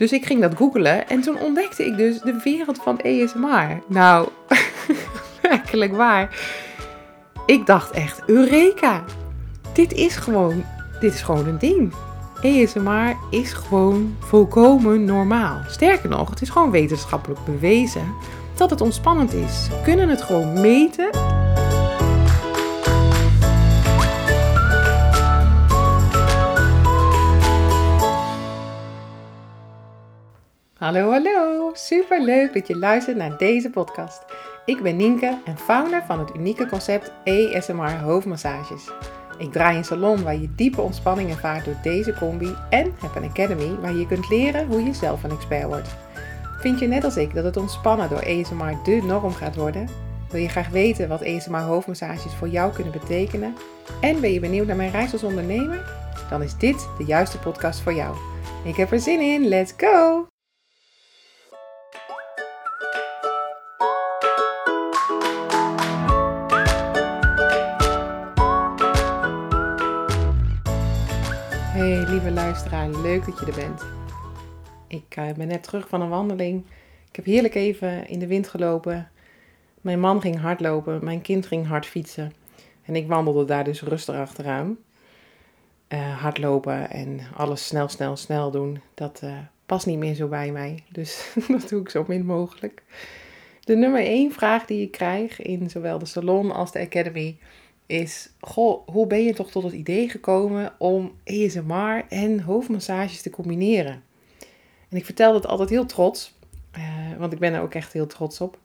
Dus ik ging dat googelen en toen ontdekte ik dus de wereld van ASMR. Nou, werkelijk waar. Ik dacht echt, Eureka! Dit is gewoon, dit is gewoon een ding. ASMR is gewoon volkomen normaal. Sterker nog, het is gewoon wetenschappelijk bewezen dat het ontspannend is. We kunnen het gewoon meten. Hallo, hallo. Super leuk dat je luistert naar deze podcast. Ik ben Nienke en founder van het unieke concept ASMR hoofdmassages. Ik draai een salon waar je diepe ontspanning ervaart door deze combi en heb een academy waar je kunt leren hoe je zelf een expert wordt. Vind je net als ik dat het ontspannen door ASMR de norm gaat worden? Wil je graag weten wat ASMR hoofdmassages voor jou kunnen betekenen? En ben je benieuwd naar mijn reis als ondernemer? Dan is dit de juiste podcast voor jou. Ik heb er zin in, let's go! Hey lieve luisteraar, leuk dat je er bent. Ik uh, ben net terug van een wandeling. Ik heb heerlijk even in de wind gelopen. Mijn man ging hardlopen, mijn kind ging hard fietsen. En ik wandelde daar dus rustig achteraan. Uh, hardlopen en alles snel, snel, snel doen, dat uh, past niet meer zo bij mij. Dus dat doe ik zo min mogelijk. De nummer één vraag die ik krijg in zowel de salon als de academy is: Goh, hoe ben je toch tot het idee gekomen om ASMR en hoofdmassages te combineren? En ik vertel dat altijd heel trots, uh, want ik ben er ook echt heel trots op.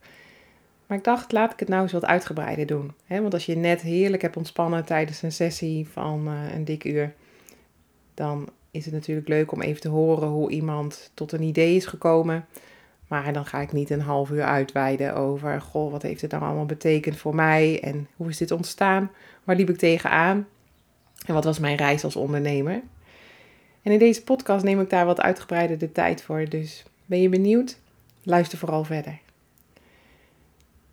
Maar ik dacht, laat ik het nou eens wat uitgebreider doen. Hè? Want als je net heerlijk hebt ontspannen tijdens een sessie van uh, een dik uur, dan is het natuurlijk leuk om even te horen hoe iemand tot een idee is gekomen. Maar dan ga ik niet een half uur uitweiden over, goh, wat heeft het nou allemaal betekend voor mij en hoe is dit ontstaan? Waar liep ik tegenaan? En wat was mijn reis als ondernemer? En in deze podcast neem ik daar wat uitgebreider de tijd voor. Dus ben je benieuwd? Luister vooral verder.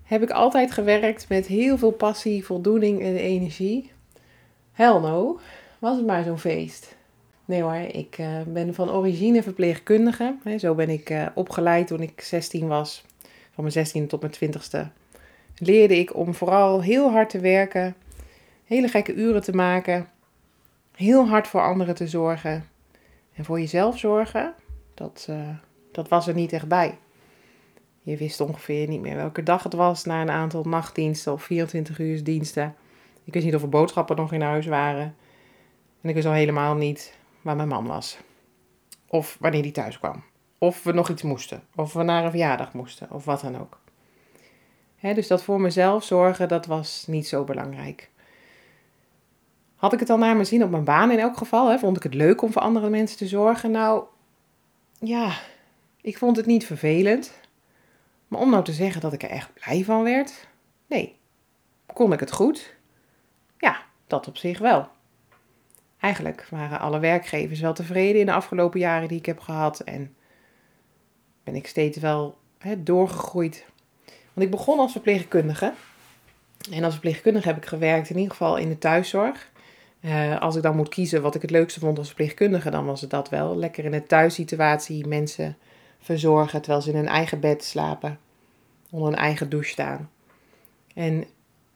Heb ik altijd gewerkt met heel veel passie, voldoening en energie? Hell no, was het maar zo'n feest. Nee hoor, ik uh, ben van origine verpleegkundige. Zo ben ik uh, opgeleid toen ik 16 was. Van mijn 16 tot mijn 20ste. Leerde ik om vooral heel hard te werken. Hele gekke uren te maken. Heel hard voor anderen te zorgen. En voor jezelf zorgen, dat, uh, dat was er niet echt bij. Je wist ongeveer niet meer welke dag het was na een aantal nachtdiensten of 24 uur diensten. Ik wist niet of er boodschappen nog in huis waren. En ik wist al helemaal niet waar mijn man was. Of wanneer hij thuis kwam. Of we nog iets moesten. Of we naar een verjaardag moesten. Of wat dan ook. Dus dat voor mezelf zorgen, dat was niet zo belangrijk. Had ik het al naar me zien op mijn baan in elk geval? Vond ik het leuk om voor andere mensen te zorgen? Nou, ja, ik vond het niet vervelend. Maar om nou te zeggen dat ik er echt blij van werd, nee. Kon ik het goed? Ja, dat op zich wel. Eigenlijk waren alle werkgevers wel tevreden in de afgelopen jaren die ik heb gehad. En ben ik steeds wel doorgegroeid. Want ik begon als verpleegkundige. En als verpleegkundige heb ik gewerkt in ieder geval in de thuiszorg. Uh, als ik dan moet kiezen wat ik het leukste vond als verpleegkundige, dan was het dat wel. Lekker in de thuissituatie mensen verzorgen terwijl ze in hun eigen bed slapen. Onder een eigen douche staan. En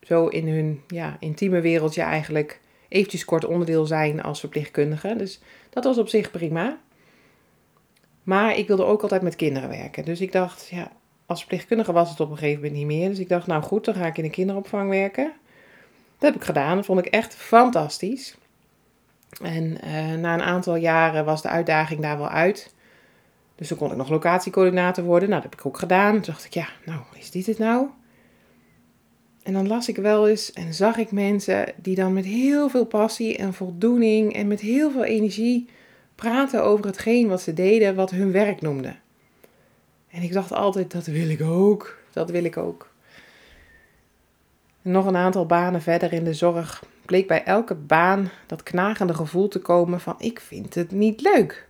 zo in hun ja, intieme wereldje eigenlijk eventjes kort onderdeel zijn als verpleegkundige. Dus dat was op zich prima. Maar ik wilde ook altijd met kinderen werken. Dus ik dacht, ja, als verpleegkundige was het op een gegeven moment niet meer. Dus ik dacht, nou goed, dan ga ik in de kinderopvang werken. Dat heb ik gedaan. Dat vond ik echt fantastisch. En uh, na een aantal jaren was de uitdaging daar wel uit. Dus dan kon ik nog locatiecoördinator worden. Nou, dat heb ik ook gedaan. Toen dacht ik, ja, nou, is dit het nou? En dan las ik wel eens en zag ik mensen die dan met heel veel passie en voldoening en met heel veel energie praten over hetgeen wat ze deden, wat hun werk noemde. En ik dacht altijd, dat wil ik ook. Dat wil ik ook. Nog een aantal banen verder in de zorg bleek bij elke baan dat knagende gevoel te komen van ik vind het niet leuk.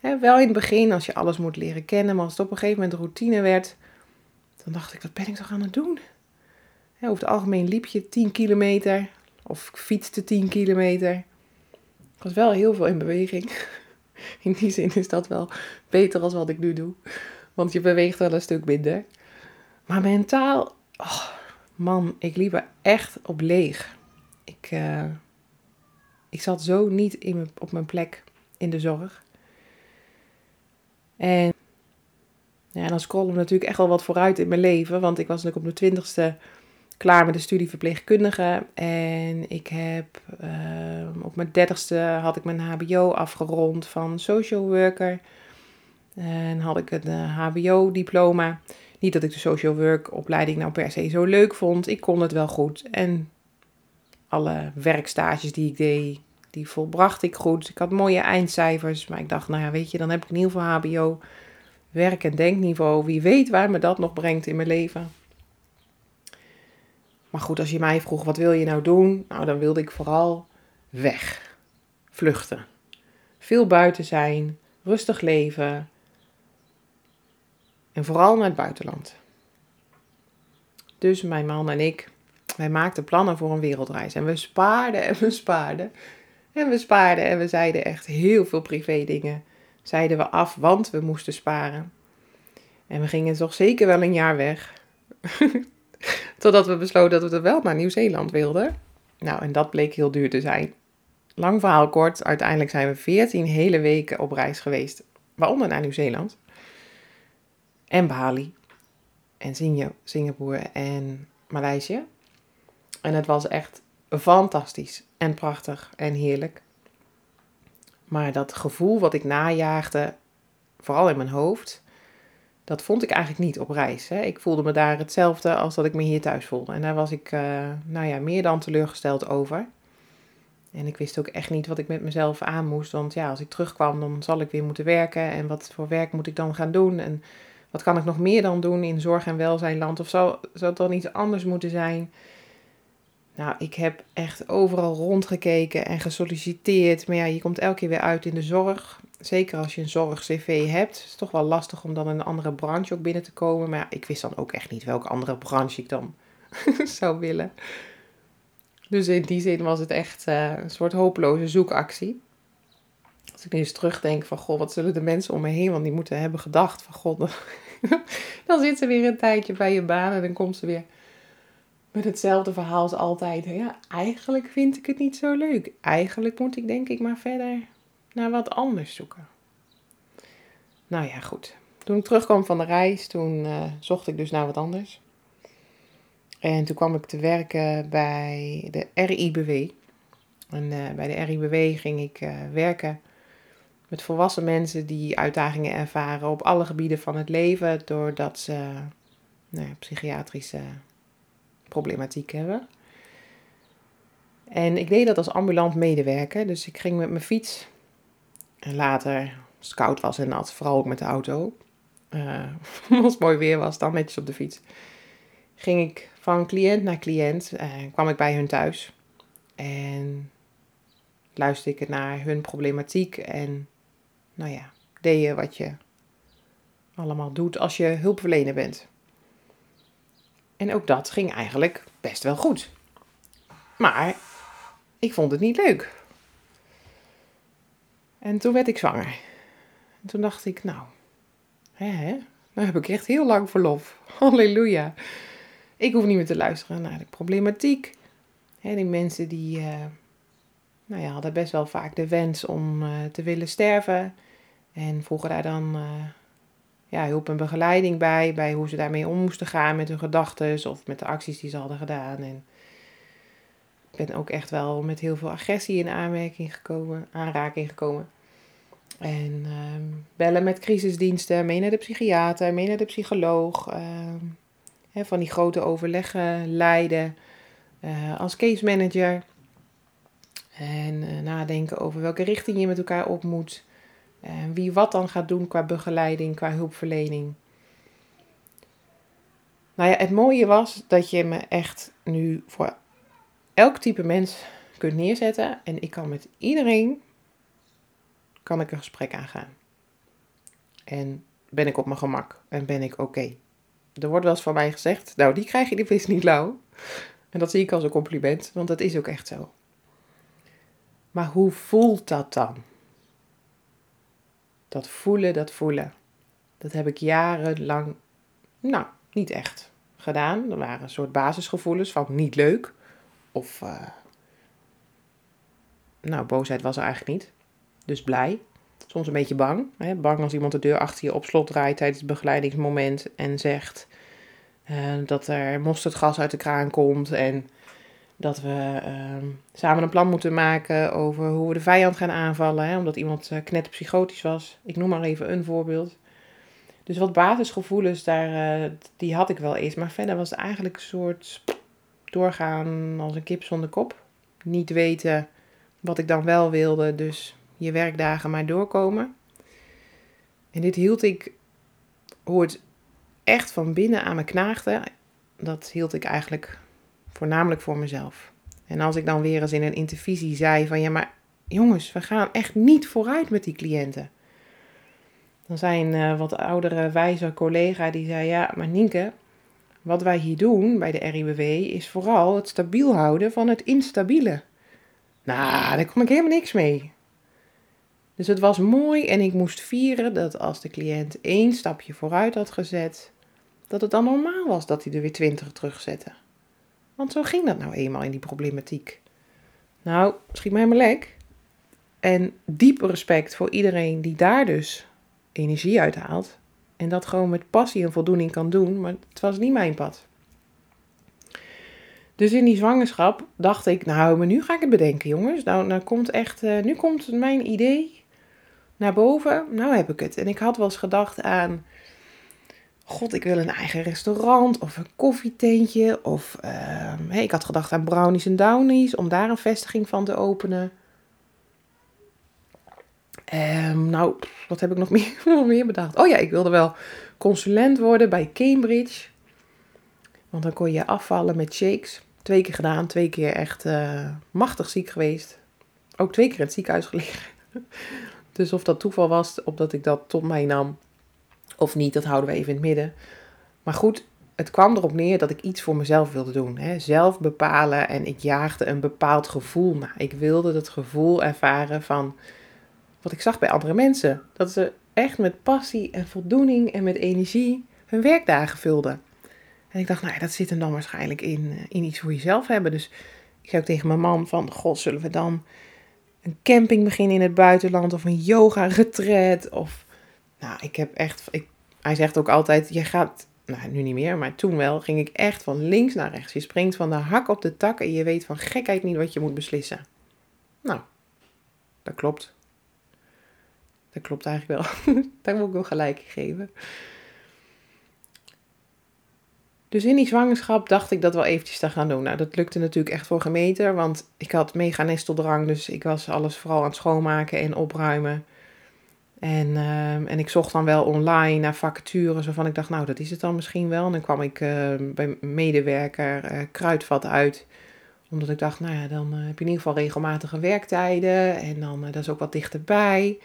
wel in het begin als je alles moet leren kennen, maar als het op een gegeven moment routine werd, dan dacht ik, wat ben ik toch aan het doen? Over het algemeen liep je 10 kilometer of fietste 10 kilometer. Ik was wel heel veel in beweging. in die zin is dat wel beter als wat ik nu doe. Want je beweegt wel een stuk minder. Maar mentaal, oh, man, ik liep er echt op leeg. Ik, uh, ik zat zo niet in op mijn plek in de zorg. En ja, dan scrollen we natuurlijk echt wel wat vooruit in mijn leven. Want ik was natuurlijk op mijn twintigste klaar met de studie verpleegkundige. En ik heb uh, op mijn dertigste had ik mijn HBO afgerond van social worker. En had ik een HBO-diploma. Eh, Niet dat ik de social work opleiding nou per se zo leuk vond. Ik kon het wel goed. En alle werkstages die ik deed, die volbracht ik goed. Ik had mooie eindcijfers. Maar ik dacht, nou ja, weet je, dan heb ik in ieder geval HBO werk- en denkniveau. Wie weet waar me dat nog brengt in mijn leven. Maar goed, als je mij vroeg, wat wil je nou doen? Nou, dan wilde ik vooral weg. Vluchten. Veel buiten zijn. Rustig leven. En vooral naar het buitenland. Dus mijn man en ik, wij maakten plannen voor een wereldreis. En we spaarden en we spaarden. En we spaarden en we zeiden echt heel veel privé dingen. Zeiden we af, want we moesten sparen. En we gingen toch zeker wel een jaar weg. Totdat we besloten dat we wel naar Nieuw-Zeeland wilden. Nou, en dat bleek heel duur te zijn. Lang verhaal kort, uiteindelijk zijn we 14 hele weken op reis geweest. Waaronder naar Nieuw-Zeeland. En Bali. En Singapore en Maleisië. En het was echt fantastisch en prachtig en heerlijk. Maar dat gevoel wat ik najaagde, vooral in mijn hoofd, dat vond ik eigenlijk niet op reis. Hè. Ik voelde me daar hetzelfde als dat ik me hier thuis voelde. En daar was ik, uh, nou ja, meer dan teleurgesteld over. En ik wist ook echt niet wat ik met mezelf aan moest. Want ja, als ik terugkwam, dan zal ik weer moeten werken. En wat voor werk moet ik dan gaan doen? En wat kan ik nog meer dan doen in zorg- en welzijnland? Of zou, zou het dan iets anders moeten zijn? Nou, ik heb echt overal rondgekeken en gesolliciteerd. Maar ja, je komt elke keer weer uit in de zorg. Zeker als je een zorg-CV hebt. Het is toch wel lastig om dan in een andere branche ook binnen te komen. Maar ja, ik wist dan ook echt niet welke andere branche ik dan zou willen. Dus in die zin was het echt uh, een soort hopeloze zoekactie. Als ik nu eens terugdenk van, goh, wat zullen de mensen om me heen, want die moeten hebben gedacht van, god, dan, dan zit ze weer een tijdje bij je baan en dan komt ze weer met hetzelfde verhaal als altijd. Ja, eigenlijk vind ik het niet zo leuk. Eigenlijk moet ik denk ik maar verder naar wat anders zoeken. Nou ja, goed. Toen ik terugkwam van de reis, toen uh, zocht ik dus naar wat anders. En toen kwam ik te werken bij de RIBW. En uh, bij de RIBW ging ik uh, werken met volwassen mensen die uitdagingen ervaren op alle gebieden van het leven, doordat ze nou ja, psychiatrische problematiek hebben. En ik deed dat als ambulant medewerker. Dus ik ging met mijn fiets. En later, als het koud was en nat, vooral ook met de auto. Uh, als het mooi weer was, dan netjes op de fiets. Ging ik van cliënt naar cliënt. En kwam ik bij hun thuis. En luisterde ik naar hun problematiek. En nou ja, deed je wat je allemaal doet als je hulpverlener bent. En ook dat ging eigenlijk best wel goed. Maar ik vond het niet leuk. En toen werd ik zwanger. En toen dacht ik, nou, hè, hè, nou heb ik echt heel lang verlof. Halleluja. Ik hoef niet meer te luisteren naar de problematiek. Hè, die mensen die, uh, nou ja, hadden best wel vaak de wens om uh, te willen sterven. En vroegen daar dan uh, ja, hulp en begeleiding bij, bij hoe ze daarmee om moesten gaan met hun gedachten of met de acties die ze hadden gedaan. En ik ben ook echt wel met heel veel agressie in aanmerking gekomen, aanraking gekomen. En um, bellen met crisisdiensten, mee naar de psychiater, mee naar de psycholoog. Hè, van die grote overleggen leiden uh, als case manager. En uh, nadenken over welke richting je met elkaar op moet. En wie wat dan gaat doen qua begeleiding, qua hulpverlening. Nou ja, het mooie was dat je me echt nu voor elk type mens kunt neerzetten. En ik kan met iedereen kan ik een gesprek aangaan. En ben ik op mijn gemak en ben ik oké. Er wordt wel eens van mij gezegd, nou die krijg je de vis niet lauw. En dat zie ik als een compliment, want dat is ook echt zo. Maar hoe voelt dat dan? Dat voelen, dat voelen. Dat heb ik jarenlang, nou, niet echt gedaan. Er waren een soort basisgevoelens van niet leuk. Of, uh, nou, boosheid was er eigenlijk niet. Dus blij. Soms een beetje bang. Hè? Bang als iemand de deur achter je op slot draait tijdens het begeleidingsmoment en zegt uh, dat er mosterdgas uit de kraan komt en dat we uh, samen een plan moeten maken over hoe we de vijand gaan aanvallen, hè? omdat iemand uh, knetterpsychotisch was. Ik noem maar even een voorbeeld. Dus wat basisgevoelens, daar, uh, die had ik wel eens. Maar verder was het eigenlijk een soort doorgaan als een kip zonder kop. Niet weten wat ik dan wel wilde, dus je werkdagen maar doorkomen. En dit hield ik, hoe het echt van binnen aan me knaagde, dat hield ik eigenlijk voornamelijk voor mezelf. En als ik dan weer eens in een intervisie zei van ja, maar jongens, we gaan echt niet vooruit met die cliënten. Dan zei een uh, wat oudere, wijze collega die zei ja, maar Nienke, wat wij hier doen bij de RIBW is vooral het stabiel houden van het instabiele. Nou, daar kom ik helemaal niks mee. Dus het was mooi en ik moest vieren dat als de cliënt één stapje vooruit had gezet, dat het dan normaal was dat hij er weer twintig terugzette. Want zo ging dat nou eenmaal in die problematiek. Nou, schiet mij maar lek. En diep respect voor iedereen die daar dus energie uit haalt. En dat gewoon met passie en voldoening kan doen, maar het was niet mijn pad. Dus in die zwangerschap dacht ik, nou, maar nu ga ik het bedenken, jongens. Nou, nou komt echt, uh, nu komt mijn idee naar boven. Nou heb ik het. En ik had wel eens gedacht aan, god, ik wil een eigen restaurant of een koffietentje. Of hey, ik had gedacht aan brownies en downies, om daar een vestiging van te openen. Um, nou, wat heb ik nog meer, meer bedacht? Oh ja, ik wilde wel consulent worden bij Cambridge. Want dan kon je afvallen met shakes. Twee keer gedaan, twee keer echt uh, machtig ziek geweest. Ook twee keer in het ziekenhuis gelegen. dus of dat toeval was, omdat ik dat tot mij nam of niet, dat houden we even in het midden. Maar goed, het kwam erop neer dat ik iets voor mezelf wilde doen. Hè? Zelf bepalen en ik jaagde een bepaald gevoel na. Ik wilde dat gevoel ervaren van wat ik zag bij andere mensen. Dat ze echt met passie en voldoening en met energie hun werkdagen vulden. En ik dacht, nou ja, dat zit er dan waarschijnlijk in, eh, in iets voor jezelf hebben. Dus ik zei ook tegen mijn man van, god, zullen we dan een camping beginnen in het buitenland of een yoga retreat of... Nou, ik heb echt, ik, hij zegt ook altijd, je gaat, nou nu niet meer, maar toen wel, ging ik echt van links naar rechts. Je springt van de hak op de tak en je weet van gekheid niet wat je moet beslissen. Nou, dat klopt. Dat klopt eigenlijk wel. Daar moet ik wel gelijk geven. Dus in die zwangerschap dacht ik dat wel eventjes te gaan doen. Nou, dat lukte natuurlijk echt voor gemeter, want ik had mega nesteldrang. Dus ik was alles vooral aan het schoonmaken en opruimen. En, uh, en ik zocht dan wel online naar vacatures waarvan ik dacht, nou, dat is het dan misschien wel. En dan kwam ik uh, bij medewerker uh, Kruidvat uit. Omdat ik dacht, nou ja, dan heb je in ieder geval regelmatige werktijden. En dan, dat is ook wat dichterbij.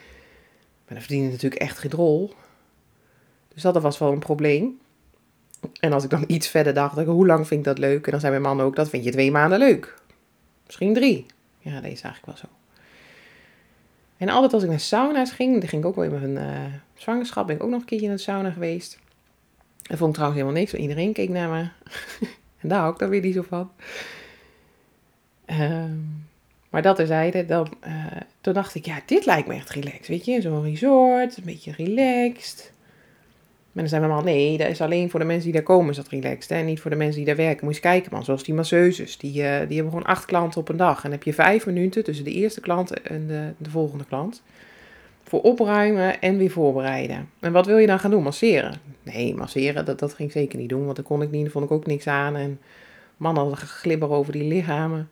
Maar dan verdien je natuurlijk echt geen rol. Dus dat was wel een probleem. En als ik dan iets verder dacht, hoe lang vind ik dat leuk? En dan zei mijn man ook, dat vind je twee maanden leuk. Misschien drie. Ja, dat is eigenlijk wel zo. En altijd als ik naar sauna's ging, dan ging ik ook wel in mijn uh, zwangerschap, ben ik ook nog een keertje in de sauna geweest. Dat vond ik trouwens helemaal niks, want iedereen keek naar me. en daar hou ik dan weer niet zo van. Um, maar dat terzijde, dan, uh, toen dacht ik, ja, dit lijkt me echt relaxed. Weet je, zo'n resort, een beetje relaxed. Maar dan zei mijn man, nee, dat is alleen voor de mensen die daar komen is dat relaxed. Hè? Niet voor de mensen die daar werken. Moet je eens kijken, man. Zoals die masseuses. Die, uh, die hebben gewoon acht klanten op een dag. En dan heb je vijf minuten tussen de eerste klant en de, de volgende klant. Voor opruimen en weer voorbereiden. En wat wil je dan gaan doen? Masseren? Nee, masseren, dat, dat ging ik zeker niet doen. Want dat kon ik niet, daar vond ik ook niks aan. En mannen hadden glibber over die lichamen.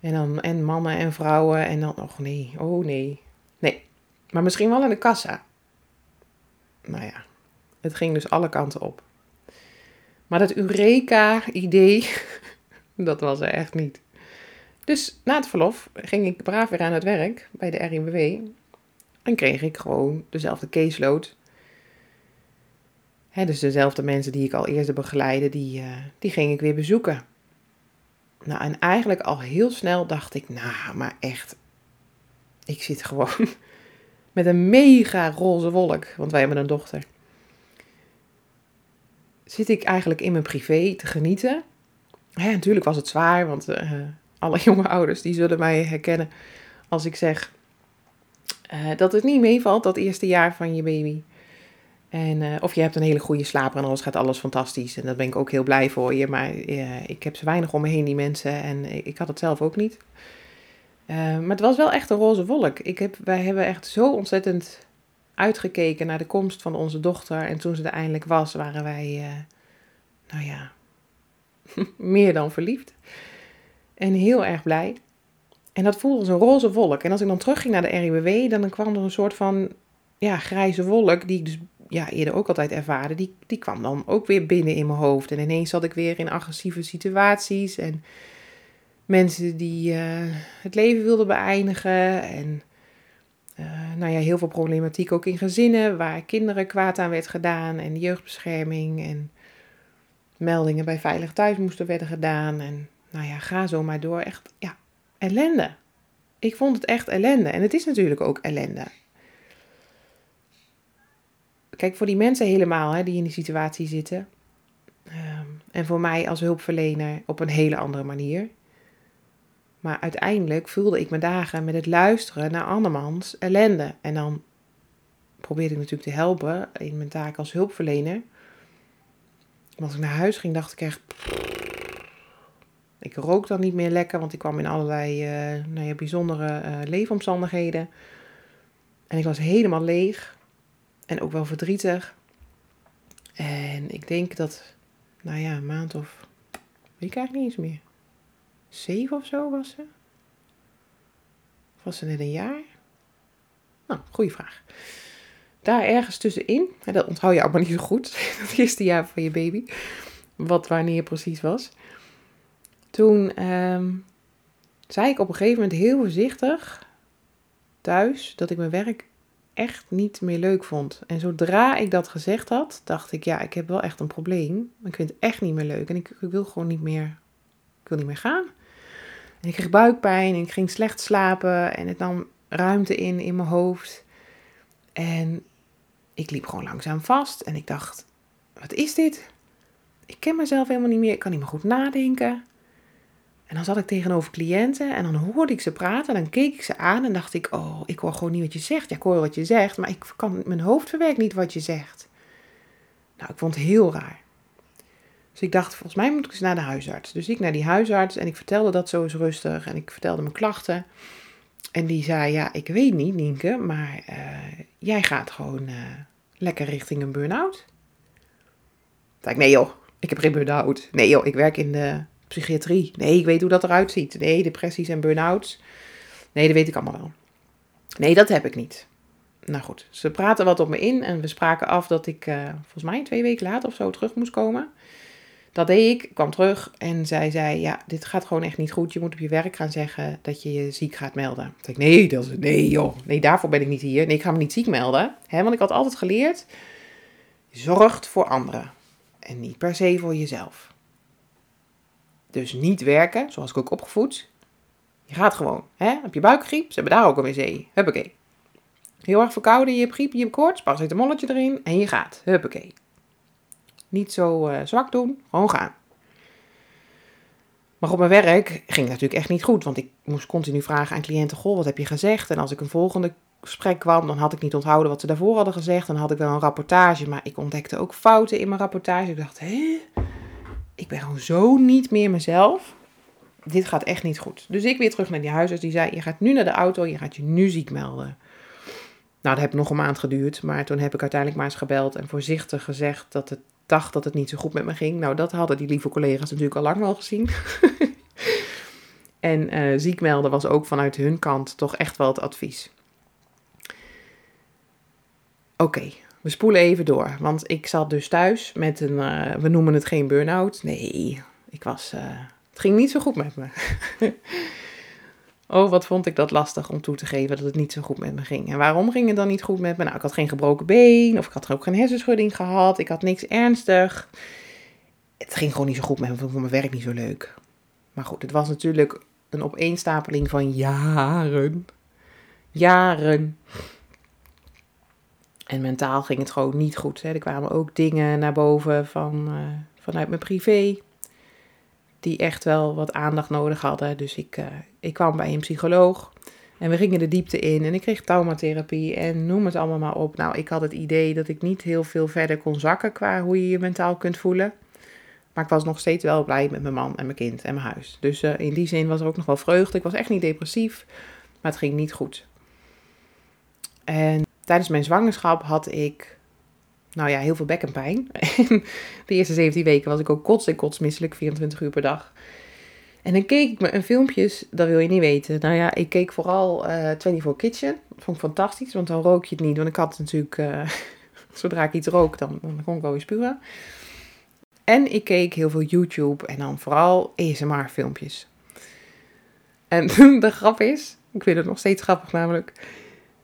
En dan en mannen en vrouwen. En dan, oh nee, oh nee. Nee, maar misschien wel in de kassa. Nou ja, het ging dus alle kanten op. Maar dat Eureka-idee, dat was er echt niet. Dus na het verlof ging ik braaf weer aan het werk bij de RIBW. En kreeg ik gewoon dezelfde caseload. He, dus dezelfde mensen die ik al eerder begeleidde, die, uh, die ging ik weer bezoeken. Nou, en eigenlijk al heel snel dacht ik, nou, maar echt, ik zit gewoon met een mega roze wolk, want wij hebben een dochter. Zit ik eigenlijk in mijn privé te genieten. Ja, natuurlijk was het zwaar, want uh, alle jonge ouders die zullen mij herkennen als ik zeg uh, dat het niet meevalt, dat eerste jaar van je baby. En, uh, of je hebt een hele goede slaper en alles gaat alles fantastisch. En daar ben ik ook heel blij voor je. Maar ik heb ze weinig om me heen, die mensen. En ik had het zelf ook niet. Maar het was wel echt een roze wolk. Ik heb, wij hebben echt zo ontzettend uitgekeken naar de komst van onze dochter. En toen ze er eindelijk was, waren wij, nou ja, meer dan verliefd. En heel erg blij. En dat voelde als een roze wolk. En als ik dan terugging naar de RIWW, dan kwam er een soort van ja, grijze wolk, die ik dus ja, eerder ook altijd ervaren, die, die kwam dan ook weer binnen in mijn hoofd. En ineens zat ik weer in agressieve situaties en mensen die uh, het leven wilden beëindigen. En uh, nou ja, heel veel problematiek ook in gezinnen waar kinderen kwaad aan werd gedaan en jeugdbescherming en meldingen bij Veilig Thuis moesten werden gedaan. En nou ja, ga zo maar door. Echt, ja, ellende. Ik vond het echt ellende. En het is natuurlijk ook ellende. Kijk, voor die mensen helemaal hè, die in die situatie zitten. Um, en voor mij als hulpverlener op een hele andere manier. Maar uiteindelijk vulde ik mijn dagen met het luisteren naar andermans ellende. En dan probeerde ik natuurlijk te helpen in mijn taak als hulpverlener. Maar als ik naar huis ging, dacht ik echt. Ik rook dan niet meer lekker, want ik kwam in allerlei uh, nou ja, bijzondere uh, leefomstandigheden. En ik was helemaal leeg. En ook wel verdrietig. En ik denk dat, nou ja, een maand of, weet ik eigenlijk niet eens meer. Zeven of zo was ze? Was ze net een jaar? Nou, goede vraag. Daar ergens tussenin, dat onthoud je allemaal niet zo goed, het eerste jaar van je baby, wat wanneer precies was. Toen um, zei ik op een gegeven moment heel voorzichtig thuis dat ik mijn werk echt niet meer leuk vond. En zodra ik dat gezegd had, dacht ik, ja, ik heb wel echt een probleem. Ik vind het echt niet meer leuk en ik, ik wil gewoon niet meer, ik wil niet meer gaan. En ik kreeg buikpijn en ik ging slecht slapen en het nam ruimte in in mijn hoofd. En ik liep gewoon langzaam vast en ik dacht, wat is dit? Ik ken mezelf helemaal niet meer, ik kan niet meer goed nadenken. En dan zat ik tegenover cliënten en dan hoorde ik ze praten. En dan keek ik ze aan en dacht ik, oh, ik hoor gewoon niet wat je zegt. Ja, ik hoor wat je zegt, maar ik kan, mijn hoofd verwerkt niet wat je zegt. Nou, ik vond het heel raar. Dus ik dacht, volgens mij moet ik eens naar de huisarts. Dus ik naar die huisarts en ik vertelde dat zo eens rustig. En ik vertelde mijn klachten. En die zei, ja, ik weet niet, Nienke, maar uh, jij gaat gewoon uh, lekker richting een burn-out. Toen ik, nee joh, ik heb geen burn-out. Nee joh, ik werk in de psychiatrie. Nee, ik weet hoe dat eruit ziet. Nee, depressies en burn-outs. Nee, dat weet ik allemaal wel. Nee, dat heb ik niet. Nou goed, ze praten wat op me in en we spraken af dat ik uh, volgens mij twee weken later of zo terug moest komen. Dat deed ik, kwam terug en zij zei, ja, dit gaat gewoon echt niet goed. Je moet op je werk gaan zeggen dat je je ziek gaat melden. Toen ik, nee, dat is, nee joh, nee, daarvoor ben ik niet hier. Nee, ik ga me niet ziek melden. Hè, want ik had altijd geleerd, zorgt voor anderen en niet per se voor jezelf. Dus niet werken, zoals ik ook opgevoed. Je gaat gewoon. Hè? Heb je buikgriep? Ze hebben daar ook een wc. Huppakee. Heel erg verkouden, je hebt griep, je hebt koorts, molletje erin en je gaat. Huppakee. Niet zo uh, zwak doen, gewoon gaan. Maar op mijn werk ging het natuurlijk echt niet goed, want ik moest continu vragen aan cliënten: Goh, wat heb je gezegd? En als ik een volgende gesprek kwam, dan had ik niet onthouden wat ze daarvoor hadden gezegd. Dan had ik wel een rapportage, maar ik ontdekte ook fouten in mijn rapportage. Ik dacht: Hé, ik ben gewoon zo niet meer mezelf. Dit gaat echt niet goed. Dus ik weer terug naar die huisarts. Die zei, je gaat nu naar de auto, je gaat je nu ziek melden. Nou, dat heeft nog een maand geduurd. Maar toen heb ik uiteindelijk maar eens gebeld en voorzichtig gezegd dat het dacht dat het niet zo goed met me ging. Nou, dat hadden die lieve collega's natuurlijk al lang wel gezien. en uh, ziek melden was ook vanuit hun kant toch echt wel het advies. Oké, we spoelen even door. Want ik zat dus thuis met een, uh, we noemen het geen burn-out. Nee, ik was, uh, het ging niet zo goed met me. oh, wat vond ik dat lastig om toe te geven dat het niet zo goed met me ging. En waarom ging het dan niet goed met me? Nou, ik had geen gebroken been of ik had ook geen hersenschudding gehad. Ik had niks ernstig. Het ging gewoon niet zo goed met me. Ik vond mijn werk niet zo leuk. Maar goed, het was natuurlijk een opeenstapeling van jaren. Jaren En mentaal ging het gewoon niet goed. Hè. Er kwamen ook dingen naar boven van, uh, vanuit mijn privé. Die echt wel wat aandacht nodig hadden. Dus ik, uh, ik kwam bij een psycholoog. En we gingen de diepte in. En ik kreeg traumatherapie. En noem het allemaal maar op. Nou, ik had het idee dat ik niet heel veel verder kon zakken. Qua hoe je je mentaal kunt voelen. Maar ik was nog steeds wel blij met mijn man en mijn kind en mijn huis. Dus uh, in die zin was er ook nog wel vreugde. Ik was echt niet depressief. Maar het ging niet goed. En tijdens mijn zwangerschap had ik, nou ja, heel veel bekkenpijn. de eerste 17 weken was ik ook kots en kotsmisselijk, 24 uur per dag. En dan keek ik me een filmpjes, dat wil je niet weten. Nou ja, ik keek vooral uh, 24 Kitchen. Dat vond ik fantastisch, want dan rook je het niet. Want ik had natuurlijk, uh, zodra ik iets rook, dan, dan kon ik wel weer spuren. En ik keek heel veel YouTube en dan vooral ASMR filmpjes. En de grap is, ik vind het nog steeds grappig namelijk,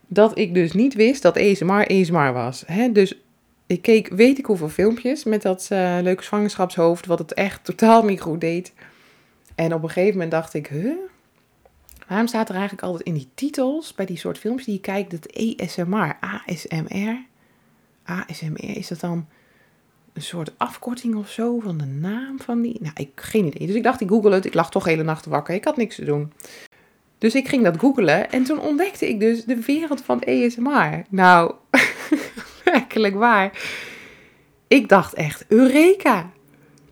dat ik dus niet wist dat ASMR ASMR was. Dus ik keek weet ik hoeveel filmpjes met dat uh, leuke zwangerschapshoofd, wat het echt totaal goed deed. En op een gegeven moment dacht ik, huh? Waarom staat er eigenlijk altijd in die titels, bij die soort filmpjes die je kijkt, dat ASMR, ASMR? ASMR, is dat dan een soort afkorting of zo van de naam van die? Nou, ik geen idee. Dus ik dacht, ik google het. Ik lag toch hele nacht wakker. Ik had niks te doen. Dus ik ging dat googelen en toen ontdekte ik dus de wereld van ASMR. Nou, werkelijk waar. Ik dacht echt, Eureka!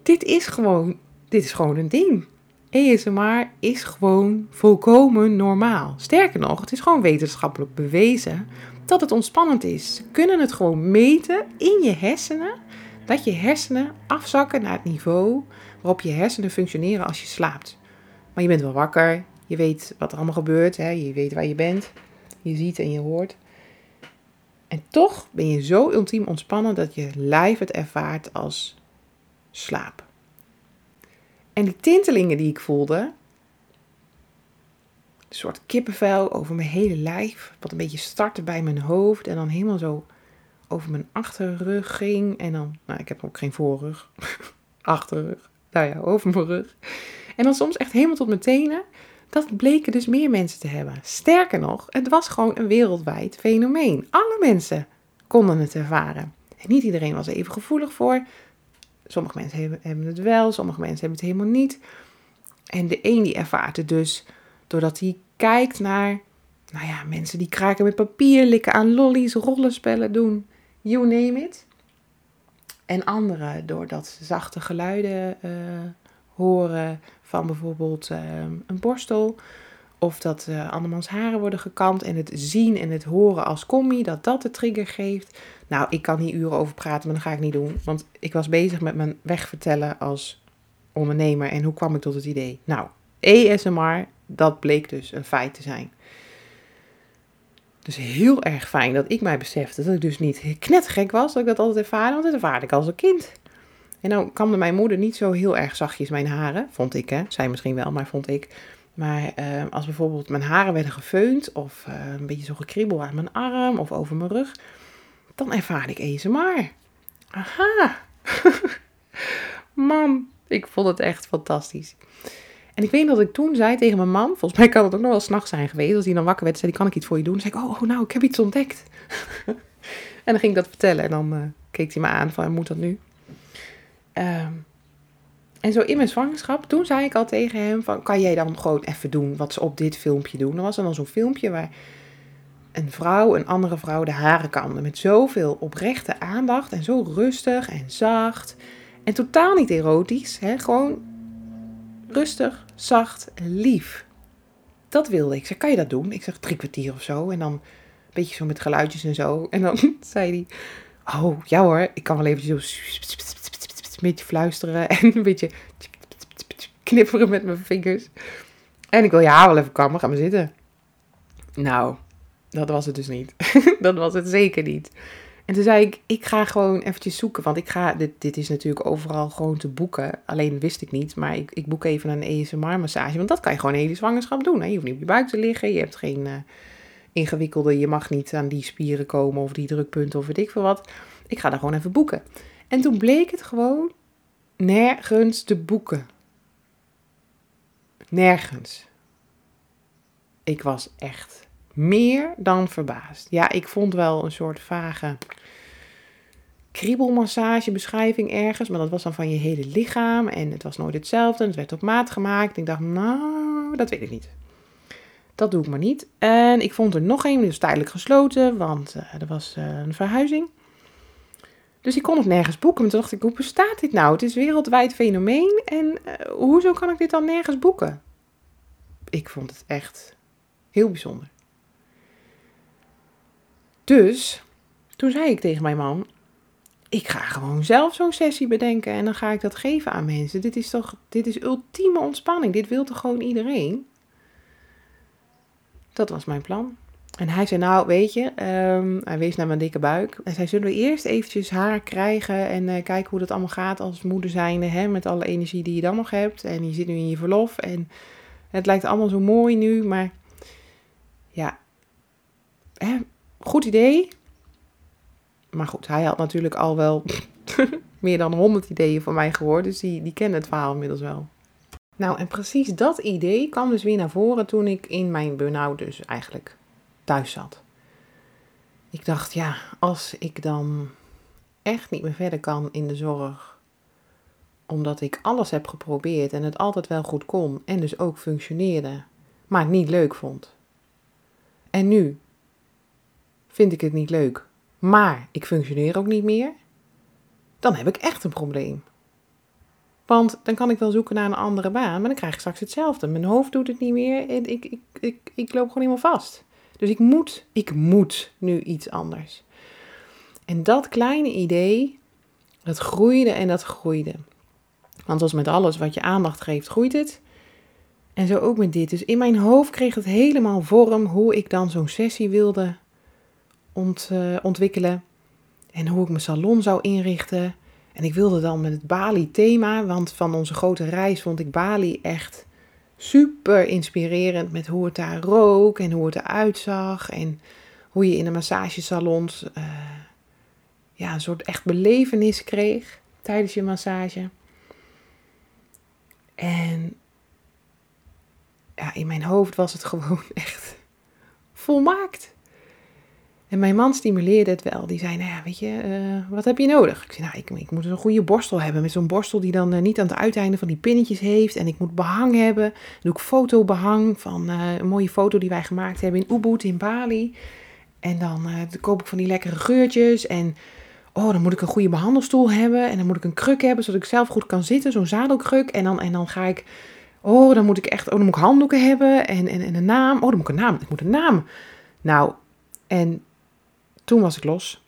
Dit is gewoon, dit is gewoon een ding. ASMR is gewoon volkomen normaal. Sterker nog, het is gewoon wetenschappelijk bewezen dat het ontspannend is. Ze kunnen het gewoon meten in je hersenen. Dat je hersenen afzakken naar het niveau waarop je hersenen functioneren als je slaapt. Maar je bent wel wakker, je weet wat er allemaal gebeurt, hè? je weet waar je bent, je ziet en je hoort. En toch ben je zo ultiem ontspannen dat je lijf het ervaart als slaap. En die tintelingen die ik voelde, een soort kippenvel over mijn hele lijf, wat een beetje startte bij mijn hoofd en dan helemaal zo over mijn achterrug ging. En dan, nou ik heb ook geen voorrug, achterrug, nou ja, over mijn rug. En dan soms echt helemaal tot mijn tenen. Dat bleken dus meer mensen te hebben. Sterker nog, het was gewoon een wereldwijd fenomeen. Alle mensen konden het ervaren. En niet iedereen was even gevoelig voor. Sommige mensen hebben, het wel, sommige mensen hebben het helemaal niet. En de een die ervaart het dus doordat hij kijkt naar, nou ja, mensen die kraken met papier, likken aan lollies, rollenspellen doen, you name it. En anderen doordat ze zachte geluiden uh, horen van bijvoorbeeld uh, een borstel. Of dat uh, andermans haren worden gekamd en het zien en het horen als commie, dat dat de trigger geeft. Nou, ik kan hier uren over praten, maar dat ga ik niet doen. Want ik was bezig met mijn weg vertellen als ondernemer. En hoe kwam ik tot het idee? Nou, ASMR, dat bleek dus een feit te zijn. Dus heel erg fijn dat ik mij besefte dat ik dus niet knettergek was, dat ik dat altijd ervaarde, want dat ervaarde ik als een kind. En dan kamde mijn moeder niet zo heel erg zachtjes mijn haren, vond ik hè. Zij misschien wel, maar vond ik. Maar uh, als bijvoorbeeld mijn haren werden gefeund of uh, een beetje zo gekriebel aan mijn arm of over mijn rug, dan ervaarde ik ASMR. Aha! Mam, ik vond het echt fantastisch. En ik weet dat ik toen zei tegen mijn man, volgens mij kan het ook nog wel s'nachts zijn geweest, als hij dan wakker werd, zei kan ik iets voor je doen? Dan zei ik, oh, nou, ik heb iets ontdekt. en dan ging ik dat vertellen en dan uh, keek hij me aan van, moet dat nu? Um, en zo in mijn zwangerschap, toen zei ik al tegen hem van, kan jij dan gewoon even doen wat ze op dit filmpje doen? Dan was er dan zo'n filmpje waar een vrouw een andere vrouw de haren kamde. Met zoveel oprechte aandacht en zo rustig en zacht. En totaal niet erotisch, hè? gewoon rustig, zacht lief. Dat wilde ik. Zei, kan je dat doen? Ik zeg drie kwartier of zo. En dan een beetje zo met geluidjes en zo. En dan zei hij, oh ja hoor, ik kan wel eventjes zo beetje fluisteren en een beetje knipperen met mijn vingers. En ik wil haar wel even kammen, ga maar zitten. Nou, dat was het dus niet. dat was het zeker niet. En toen zei ik, ik ga gewoon eventjes zoeken, want ik ga, dit, dit is natuurlijk overal gewoon te boeken. Alleen wist ik niet, maar ik, ik boek even een ASMR-massage, want dat kan je gewoon hele zwangerschap doen. Hè? Je hoeft niet op je buik te liggen, je hebt geen uh, ingewikkelde, je mag niet aan die spieren komen of die drukpunten of weet ik veel wat. Ik ga daar gewoon even boeken. En toen bleek het gewoon nergens te boeken. Nergens. Ik was echt meer dan verbaasd. Ja, ik vond wel een soort vage kriebelmassagebeschrijving ergens, maar dat was dan van je hele lichaam en het was nooit hetzelfde. Het werd op maat gemaakt. Ik dacht, nou, dat weet ik niet. Dat doe ik maar niet. En ik vond er nog één, die was tijdelijk gesloten, want uh, er was uh, een verhuizing. Dus ik kon het nergens boeken. toen dacht ik, hoe bestaat dit nou? Het is wereldwijd fenomeen. En uh, hoezo kan ik dit dan nergens boeken? Ik vond het echt heel bijzonder. Dus toen zei ik tegen mijn man: Ik ga gewoon zelf zo'n sessie bedenken en dan ga ik dat geven aan mensen. Dit is toch, dit is ultieme ontspanning. Dit wil toch gewoon iedereen? Dat was mijn plan. En hij zei, nou weet je, um, hij wees naar mijn dikke buik. Hij zei, zullen we eerst eventjes haar krijgen en uh, kijken hoe dat allemaal gaat als moeder zijnde, hè, met alle energie die je dan nog hebt. En je zit nu in je verlof en het lijkt allemaal zo mooi nu, maar ja, hè, goed idee. Maar goed, hij had natuurlijk al wel meer dan honderd ideeën van mij gehoord, dus die, die kende het verhaal inmiddels wel. Nou, en precies dat idee kwam dus weer naar voren toen ik in mijn burn-out dus eigenlijk thuis zat. Ik dacht, ja, als ik dan echt niet meer verder kan in de zorg, omdat ik alles heb geprobeerd en het altijd wel goed kon en dus ook functioneerde, maar het niet leuk vond. En nu vind ik het niet leuk, maar ik functioneer ook niet meer, dan heb ik echt een probleem. Want dan kan ik wel zoeken naar een andere baan, maar dan krijg ik straks hetzelfde. Mijn hoofd doet het niet meer en ik, ik, ik, ik loop gewoon helemaal vast. Dus ik moet, ik moet nu iets anders. En dat kleine idee, dat groeide en dat groeide. Want zoals met alles wat je aandacht geeft, groeit het. En zo ook met dit. Dus in mijn hoofd kreeg het helemaal vorm hoe ik dan zo'n sessie wilde ont, uh, ontwikkelen. En hoe ik mijn salon zou inrichten. En ik wilde dan met het Bali-thema, want van onze grote reis vond ik Bali echt super inspirerend met hoe het daar rook en hoe het eruit zag. En hoe je in de massagesalons uh, ja, een soort echt belevenis kreeg tijdens je massage. En ja, in mijn hoofd was het gewoon echt volmaakt. En mijn man stimuleerde het wel. Die zei, nou ja, weet je, uh, wat heb je nodig? Ik zei, nou, ik, ik moet een goede borstel hebben. Met zo'n borstel die dan uh, niet aan het uiteinde van die pinnetjes heeft. En ik moet behang hebben. Doe ik fotobehang van uh, een mooie foto die wij gemaakt hebben in Ubud in Bali. En dan, dan koop ik van die lekkere geurtjes. En oh, dan moet ik een goede behandelstoel hebben. En dan moet ik een kruk hebben, zodat ik zelf goed kan zitten. Zo'n zadelkruk. En dan, en dan ga ik... Oh, dan moet ik echt... Oh, dan moet ik handdoeken hebben. En, en, en een naam. Oh, dan moet ik een naam. Ik moet een naam. Nou, en toen was ik los.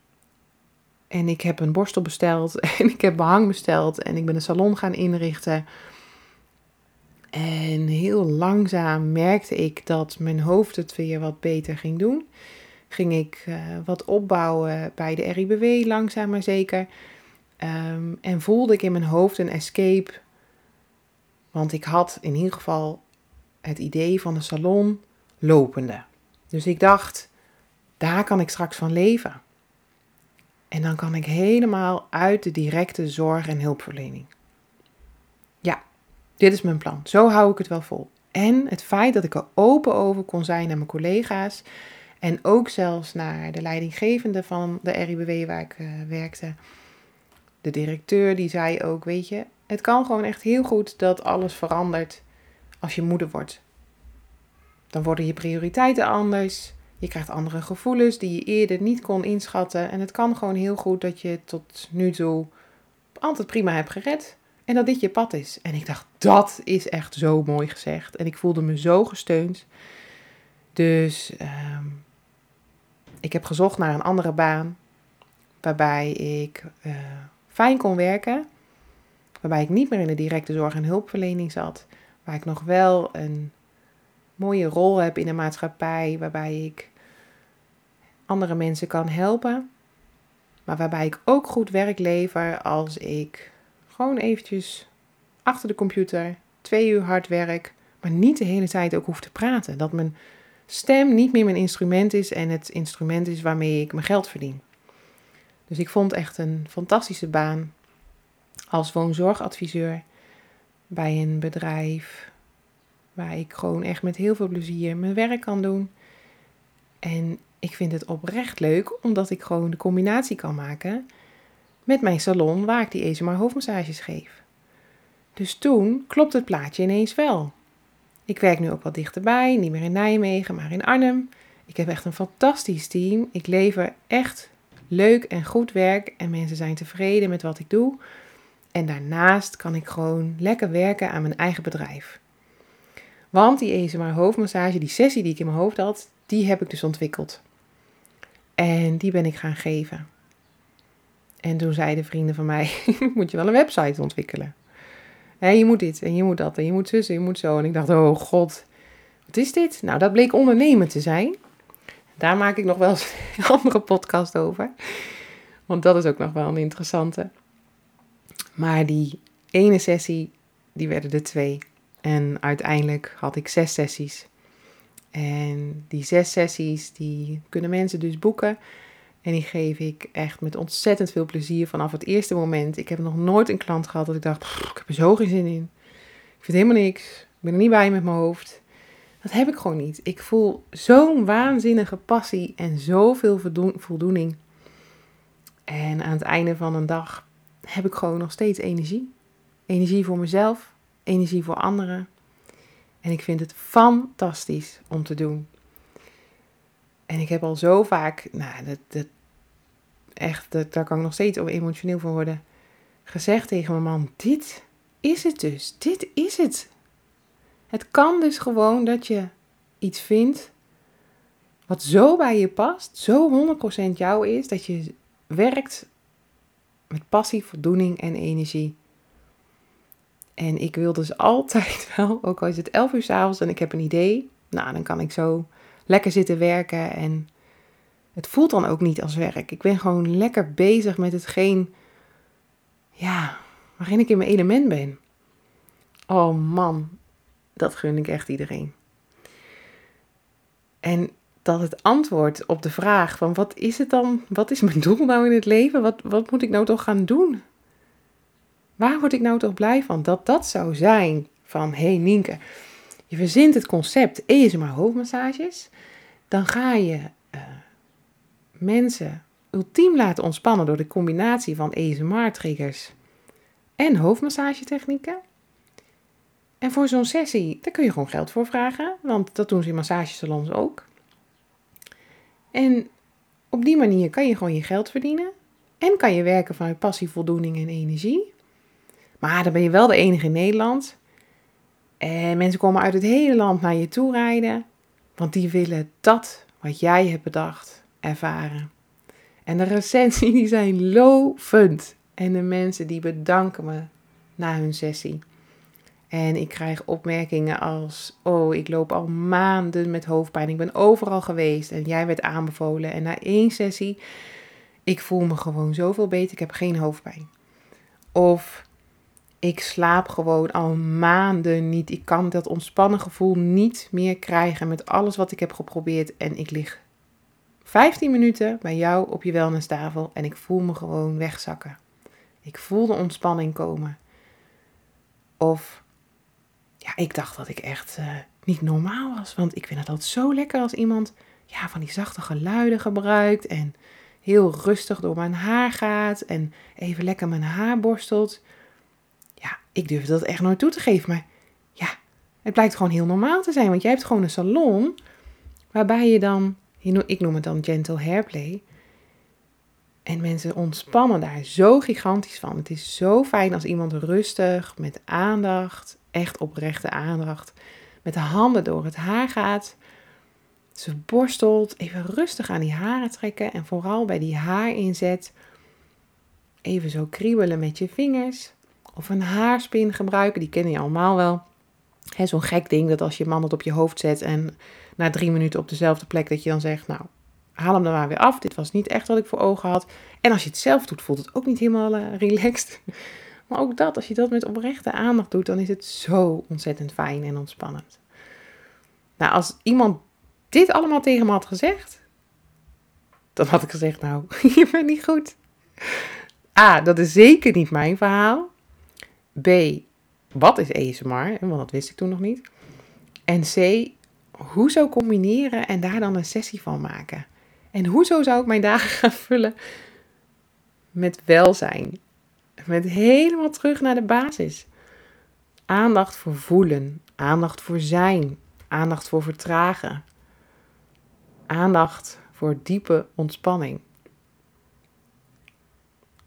En ik heb een borstel besteld en ik heb behang besteld en ik ben een salon gaan inrichten. En heel langzaam merkte ik dat mijn hoofd het weer wat beter ging doen. Ging ik uh, wat opbouwen bij de RIBW, langzaam maar zeker. Um, en voelde ik in mijn hoofd een escape. Want ik had in ieder geval het idee van een salon lopende. Dus ik dacht, daar kan ik straks van leven. En dan kan ik helemaal uit de directe zorg en hulpverlening. Ja, dit is mijn plan. Zo hou ik het wel vol. En het feit dat ik er open over kon zijn naar mijn collega's. En ook zelfs naar de leidinggevende van de RIBW waar ik uh, werkte. De directeur die zei ook, weet je, het kan gewoon echt heel goed dat alles verandert als je moeder wordt. Dan worden je prioriteiten anders. Je krijgt andere gevoelens die je eerder niet kon inschatten. En het kan gewoon heel goed dat je tot nu toe altijd prima hebt gered. En dat dit je pad is. En ik dacht, dat is echt zo mooi gezegd. En ik voelde me zo gesteund. Dus um, ik heb gezocht naar een andere baan. Waarbij ik uh, fijn kon werken. Waarbij ik niet meer in de directe zorg en hulpverlening zat. Waar ik nog wel een mooie rol heb in de maatschappij. Waarbij ik andere mensen kan helpen. Maar waarbij ik ook goed werk lever als ik gewoon eventjes achter de computer twee uur hard werk. Maar niet de hele tijd ook hoef te praten. Dat mijn stem niet meer mijn instrument is en het instrument is waarmee ik mijn geld verdien. Dus ik vond echt een fantastische baan als woonzorgadviseur bij een bedrijf waar ik gewoon echt met heel veel plezier mijn werk kan doen. En ik vind het oprecht leuk, omdat ik gewoon de combinatie kan maken met mijn salon waar ik die ASMR hoofdmassages geef. Dus toen klopt het plaatje ineens wel. Ik werk nu ook wat dichterbij, niet meer in Nijmegen, maar in Arnhem. Ik heb echt een fantastisch team. Ik lever echt leuk en goed werk en mensen zijn tevreden met wat ik doe. En daarnaast kan ik gewoon lekker werken aan mijn eigen bedrijf. Want die ASMR hoofdmassage, die sessie die ik in mijn hoofd had, die heb ik dus ontwikkeld. En die ben ik gaan geven. En toen zeiden vrienden van mij, moet je wel een website ontwikkelen. En je moet dit en je moet dat en je moet zus en je moet zo. En ik dacht, oh god, wat is dit? Nou, dat bleek ondernemen te zijn. Daar maak ik nog wel eens een andere podcast over. Want dat is ook nog wel een interessante. Maar die ene sessie, die werden er twee. En uiteindelijk had ik zes sessies. En die zes sessies, die kunnen mensen dus boeken. En die geef ik echt met ontzettend veel plezier vanaf het eerste moment. Ik heb nog nooit een klant gehad dat ik dacht, ik heb er zo geen zin in. Ik vind helemaal niks. Ik ben er niet bij met mijn hoofd. Dat heb ik gewoon niet. Ik voel zo'n waanzinnige passie en zoveel voldoening. En aan het einde van een dag heb ik gewoon nog steeds energie. Energie voor mezelf, energie voor anderen. En ik vind het fantastisch om te doen. En ik heb al zo vaak, nou, dat, dat, echt, dat, daar kan ik nog steeds emotioneel van worden, gezegd tegen mijn man: Dit is het dus. Dit is het. Het kan dus gewoon dat je iets vindt wat zo bij je past, zo 100% jou is, dat je werkt met passie, voldoening en energie. En ik wil dus altijd wel, ook al is het 11 uur s'avonds en ik heb een idee, nou dan kan ik zo lekker zitten werken en het voelt dan ook niet als werk. Ik ben gewoon lekker bezig met hetgeen, ja, waarin ik in mijn element ben. Oh man, dat gun ik echt iedereen. En dat het antwoord op de vraag van wat is het dan, wat is mijn doel nou in het leven, wat, wat moet ik nou toch gaan doen? Waar word ik nou toch blij van? Dat dat zou zijn van, hé hey Nienke, je verzint het concept ESMR hoofdmassages, dan ga je uh, mensen ultiem laten ontspannen door de combinatie van ESMR-triggers en hoofdmassagetechnieken. En voor zo'n sessie, daar kun je gewoon geld voor vragen, want dat doen ze in massagesalons ook. En op die manier kan je gewoon je geld verdienen en kan je werken vanuit passie, voldoening en energie. Maar dan ben je wel de enige in Nederland. En mensen komen uit het hele land naar je toe rijden, want die willen dat wat jij hebt bedacht ervaren. En de recensies die zijn lovend. En de mensen die bedanken me na hun sessie. En ik krijg opmerkingen als: Oh, ik loop al maanden met hoofdpijn. Ik ben overal geweest en jij werd aanbevolen. En na één sessie, ik voel me gewoon zoveel beter. Ik heb geen hoofdpijn. Of ik slaap gewoon al maanden niet. Ik kan dat ontspannen gevoel niet meer krijgen met alles wat ik heb geprobeerd. En ik lig 15 minuten bij jou op je wellnesstafel en ik voel me gewoon wegzakken. Ik voel de ontspanning komen. Of ja, ik dacht dat ik echt uh, niet normaal was. Want ik vind het altijd zo lekker als iemand ja, van die zachte geluiden gebruikt. En heel rustig door mijn haar gaat. En even lekker mijn haar borstelt. Ik durf dat echt nooit toe te geven. Maar ja, het blijkt gewoon heel normaal te zijn. Want jij hebt gewoon een salon waarbij je dan, ik noem het dan gentle hairplay. En mensen ontspannen daar zo gigantisch van. Het is zo fijn als iemand rustig, met aandacht echt oprechte aandacht. Met de handen door het haar gaat. Ze borstelt. Even rustig aan die haren trekken. En vooral bij die haarinzet. Even zo kriebelen met je vingers. Of een haarspin gebruiken. Die kennen je allemaal wel. Zo'n gek ding dat als je man het op je hoofd zet. En na drie minuten op dezelfde plek. Dat je dan zegt. Nou, haal hem er maar weer af. Dit was niet echt wat ik voor ogen had. En als je het zelf doet, voelt het ook niet helemaal uh, relaxed. Maar ook dat, als je dat met oprechte aandacht doet, dan is het zo ontzettend fijn en ontspannend. Nou, als iemand dit allemaal tegen me had gezegd, dan had ik gezegd, nou, je bent niet goed. A, dat is zeker niet mijn verhaal. B, wat is ASMR? Want dat wist ik toen nog niet. En C, hoezo combineren en daar dan een sessie van maken? En hoezo zou ik mijn dagen gaan vullen met welzijn? Met helemaal terug naar de basis. Aandacht voor voelen, aandacht voor zijn, aandacht voor vertragen, aandacht voor diepe ontspanning.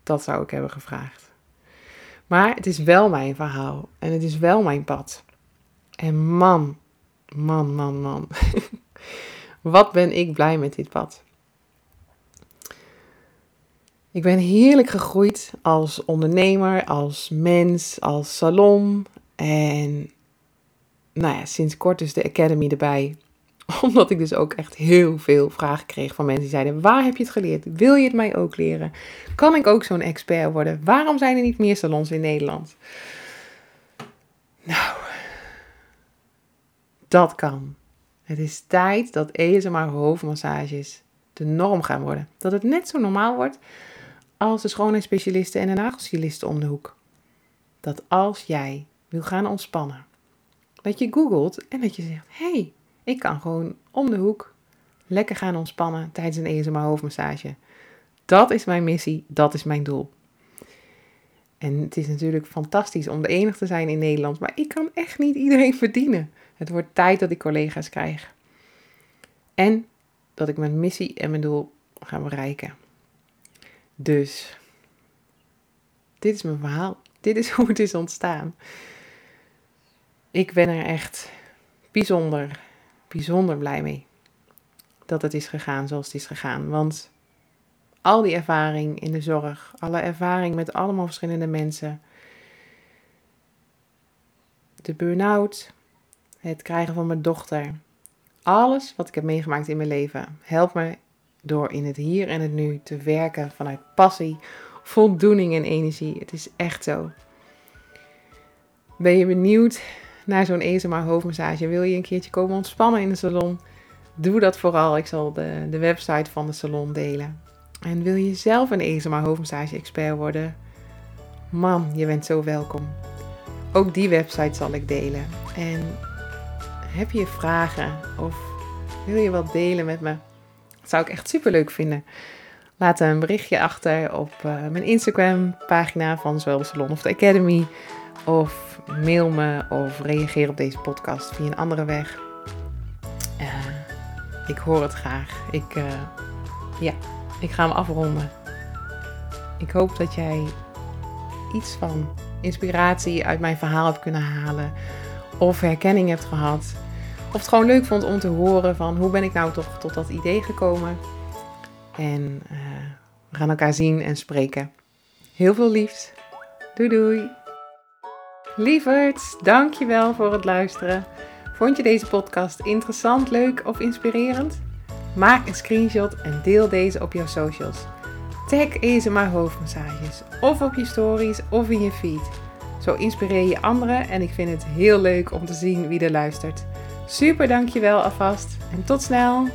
Dat zou ik hebben gevraagd. Maar het is wel mijn verhaal en het is wel mijn pad. En man, man, man, man. Wat ben ik blij met dit pad. Ik ben heerlijk gegroeid als ondernemer, als mens, als salon. En nou ja, sinds kort is de Academy erbij. Omdat ik dus ook echt heel veel vragen kreeg van mensen die zeiden: Waar heb je het geleerd? Wil je het mij ook leren? Kan ik ook zo'n expert worden? Waarom zijn er niet meer salons in Nederland? Nou, dat kan. Het is tijd dat ESMR hoofdmassages de norm gaan worden. Dat het net zo normaal wordt als de schoonheidsspecialisten en de nagelstylisten om de hoek. Dat als jij wil gaan ontspannen, dat je googelt en dat je zegt: hey, ik kan gewoon om de hoek lekker gaan ontspannen tijdens een ESMR hoofdmassage. Dat is mijn missie, dat is mijn doel. En het is natuurlijk fantastisch om de enige te zijn in Nederland, maar ik kan echt niet iedereen verdienen. Het wordt tijd dat ik collega's krijg. En dat ik mijn missie en mijn doel ga bereiken. Dus, dit is mijn verhaal. Dit is hoe het is ontstaan. Ik ben er echt bijzonder, bijzonder blij mee dat het is gegaan zoals het is gegaan. Want al die ervaring in de zorg, alle ervaring met allemaal verschillende mensen, de burn-out, het krijgen van mijn dochter, alles wat ik heb meegemaakt in mijn leven, helpt me door in het hier en het nu te werken vanuit passie, voldoening en energie. Het is echt zo. Ben je benieuwd naar zo'n ESMA hoofdmassage? Wil je een keertje komen ontspannen in de salon? Doe dat vooral. Ik zal de, de website van de salon delen. En wil je zelf een ESMA hoofdmassage expert worden? Man, je bent zo welkom. Ook die website zal ik delen. En heb je vragen of wil je wat delen met me? Dat zou ik echt super leuk vinden. Laat een berichtje achter op uh, mijn Instagram pagina van zowel de salon of de academy. Of mail me of reageer op deze podcast via een andere weg. Uh, ik hoor het graag. Ik, uh, ja, ik ga hem afronden. Ik hoop dat jij iets van inspiratie uit mijn verhaal hebt kunnen halen. Of herkenning hebt gehad. Of het gewoon leuk vond om te horen van hoe ben ik nou toch tot dat idee gekomen. En uh, we gaan elkaar zien en spreken. Heel veel liefs. Doei doei. Lieverds, dankjewel voor het luisteren. Vond je deze podcast interessant, leuk of inspirerend? Maak een screenshot en deel deze op jouw socials. Tag ESMA hoofdmassages of op je stories of in je feed. Zo inspireer je anderen en ik vind het heel leuk om te zien wie er luistert. Super dankjewel alvast en tot snel!